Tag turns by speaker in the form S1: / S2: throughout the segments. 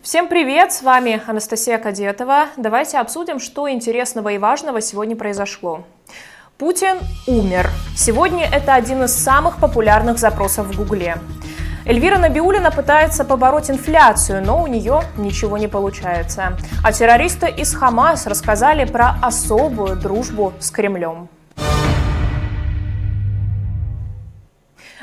S1: Всем привет, с вами Анастасия Кадетова. Давайте обсудим, что интересного и важного сегодня произошло. Путин умер. Сегодня это один из самых популярных запросов в Гугле. Эльвира Набиулина пытается побороть инфляцию, но у нее ничего не получается. А террористы из Хамас рассказали про особую дружбу с Кремлем.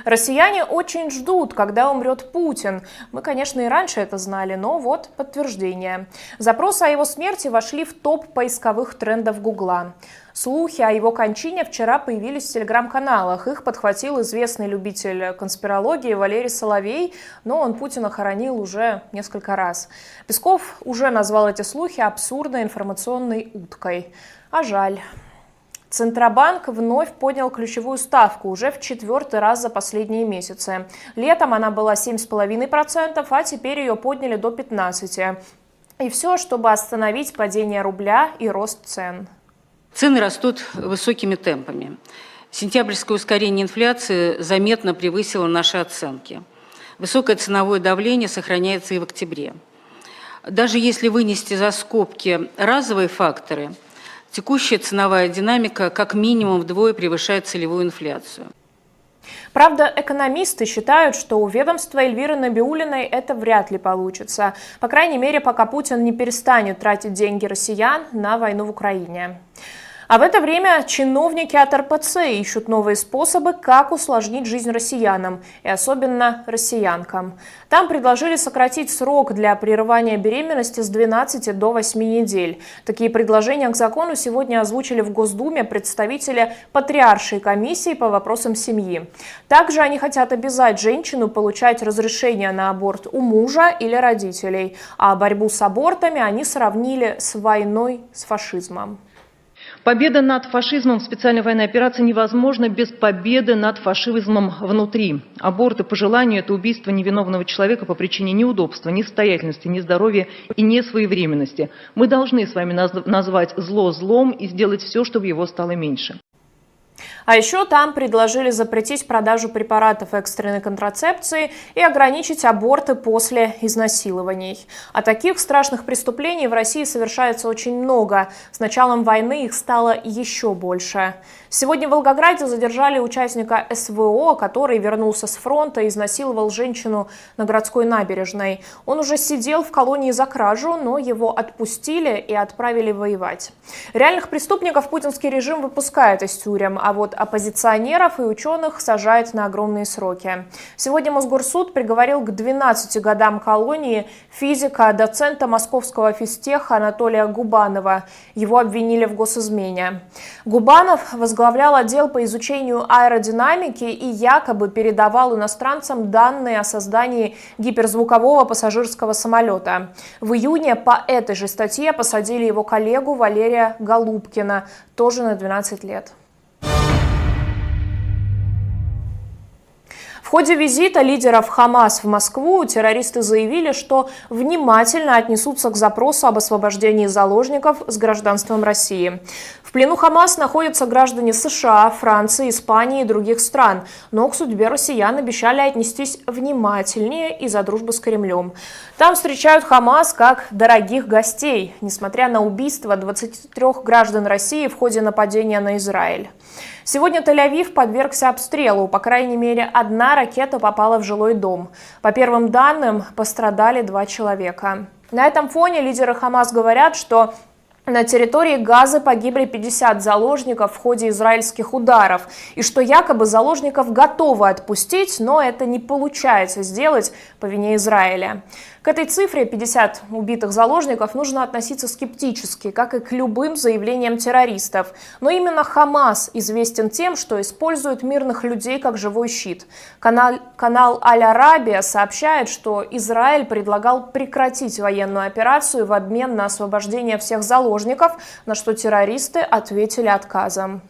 S1: Россияне очень ждут, когда умрет Путин. Мы, конечно, и раньше это знали, но вот подтверждение. Запросы о его смерти вошли в топ поисковых трендов Гугла. Слухи о его кончине вчера появились в телеграм-каналах. Их подхватил известный любитель конспирологии Валерий Соловей, но он Путина хоронил уже несколько раз. Песков уже назвал эти слухи абсурдной информационной уткой. А жаль. Центробанк вновь поднял ключевую ставку уже в четвертый раз за последние месяцы. Летом она была 7,5%, а теперь ее подняли до 15%. И все, чтобы остановить падение рубля и рост цен.
S2: Цены растут высокими темпами. Сентябрьское ускорение инфляции заметно превысило наши оценки. Высокое ценовое давление сохраняется и в октябре. Даже если вынести за скобки разовые факторы – Текущая ценовая динамика как минимум вдвое превышает целевую инфляцию.
S1: Правда, экономисты считают, что у ведомства Эльвиры Набиулиной это вряд ли получится. По крайней мере, пока Путин не перестанет тратить деньги россиян на войну в Украине. А в это время чиновники от РПЦ ищут новые способы, как усложнить жизнь россиянам, и особенно россиянкам. Там предложили сократить срок для прерывания беременности с 12 до 8 недель. Такие предложения к закону сегодня озвучили в Госдуме представители Патриаршей комиссии по вопросам семьи. Также они хотят обязать женщину получать разрешение на аборт у мужа или родителей, а борьбу с абортами они сравнили с войной с фашизмом.
S3: Победа над фашизмом в специальной военной операции невозможна без победы над фашизмом внутри. Аборты по желанию – это убийство невиновного человека по причине неудобства, несостоятельности, нездоровья и несвоевременности. Мы должны с вами назвать зло злом и сделать все, чтобы его стало меньше.
S1: А еще там предложили запретить продажу препаратов экстренной контрацепции и ограничить аборты после изнасилований. А таких страшных преступлений в России совершается очень много. С началом войны их стало еще больше. Сегодня в Волгограде задержали участника СВО, который вернулся с фронта и изнасиловал женщину на городской набережной. Он уже сидел в колонии за кражу, но его отпустили и отправили воевать. Реальных преступников путинский режим выпускает из тюрем, а вот оппозиционеров и ученых сажает на огромные сроки. Сегодня Мосгорсуд приговорил к 12 годам колонии физика, доцента московского физтеха Анатолия Губанова. Его обвинили в госизмене. Губанов возглавлял отдел по изучению аэродинамики и якобы передавал иностранцам данные о создании гиперзвукового пассажирского самолета. В июне по этой же статье посадили его коллегу Валерия Голубкина, тоже на 12 лет. Ходе визита лидеров Хамас в Москву террористы заявили, что внимательно отнесутся к запросу об освобождении заложников с гражданством России. В плену Хамас находятся граждане США, Франции, Испании и других стран, но к судьбе россиян обещали отнестись внимательнее из-за дружбы с Кремлем. Там встречают Хамас как дорогих гостей, несмотря на убийство 23 граждан России в ходе нападения на Израиль. Сегодня Тель-Авив подвергся обстрелу. По крайней мере, одна ракета попала в жилой дом. По первым данным, пострадали два человека. На этом фоне лидеры Хамас говорят, что на территории Газа погибли 50 заложников в ходе израильских ударов, и что якобы заложников готовы отпустить, но это не получается сделать по вине Израиля. К этой цифре 50 убитых заложников нужно относиться скептически, как и к любым заявлениям террористов. Но именно Хамас известен тем, что использует мирных людей как живой щит. Канал, канал Аль-Арабия сообщает, что Израиль предлагал прекратить военную операцию в обмен на освобождение всех заложников, на что террористы ответили отказом.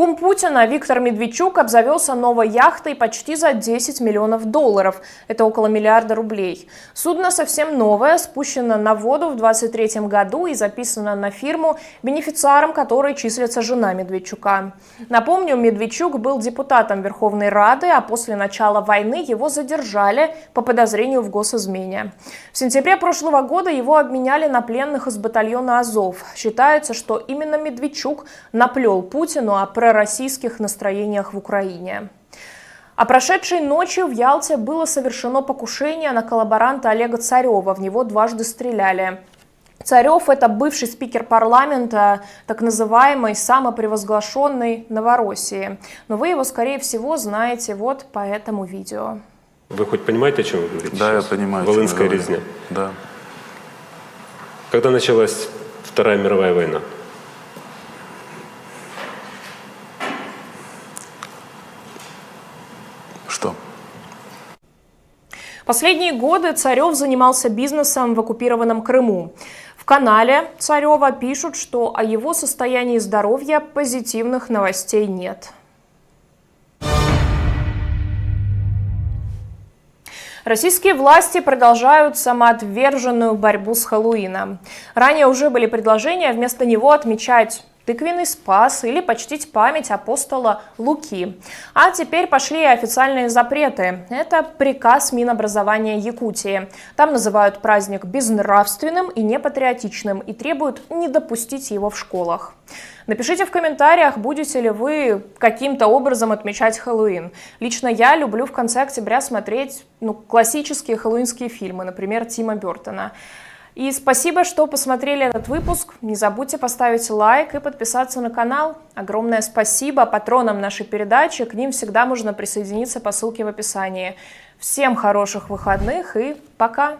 S1: Кум Путина Виктор Медведчук обзавелся новой яхтой почти за 10 миллионов долларов. Это около миллиарда рублей. Судно совсем новое, спущено на воду в 23 году и записано на фирму, бенефициаром которой числится жена Медведчука. Напомню, Медведчук был депутатом Верховной Рады, а после начала войны его задержали по подозрению в госизмене. В сентябре прошлого года его обменяли на пленных из батальона «Азов». Считается, что именно Медведчук наплел Путину о пророссийских настроениях в Украине. А прошедшей ночью в Ялте было совершено покушение на коллаборанта Олега Царева. В него дважды стреляли. Царев – это бывший спикер парламента, так называемой самопревозглашенной Новороссии. Но вы его, скорее всего, знаете вот по этому видео.
S4: Вы хоть понимаете, о чем вы говорите?
S5: Да, я
S4: сейчас?
S5: понимаю. о чем
S4: Волынская резня.
S5: Да.
S4: Когда началась Вторая мировая война?
S1: Последние годы Царев занимался бизнесом в оккупированном Крыму. В канале Царева пишут, что о его состоянии здоровья позитивных новостей нет. Российские власти продолжают самоотверженную борьбу с Хэллоуином. Ранее уже были предложения вместо него отмечать тыквенный спас или почтить память апостола Луки. А теперь пошли официальные запреты. Это приказ Минобразования Якутии. Там называют праздник безнравственным и непатриотичным и требуют не допустить его в школах. Напишите в комментариях, будете ли вы каким-то образом отмечать Хэллоуин. Лично я люблю в конце октября смотреть ну, классические хэллоуинские фильмы, например, Тима Бертона. И спасибо, что посмотрели этот выпуск. Не забудьте поставить лайк и подписаться на канал. Огромное спасибо патронам нашей передачи. К ним всегда можно присоединиться по ссылке в описании. Всем хороших выходных и пока!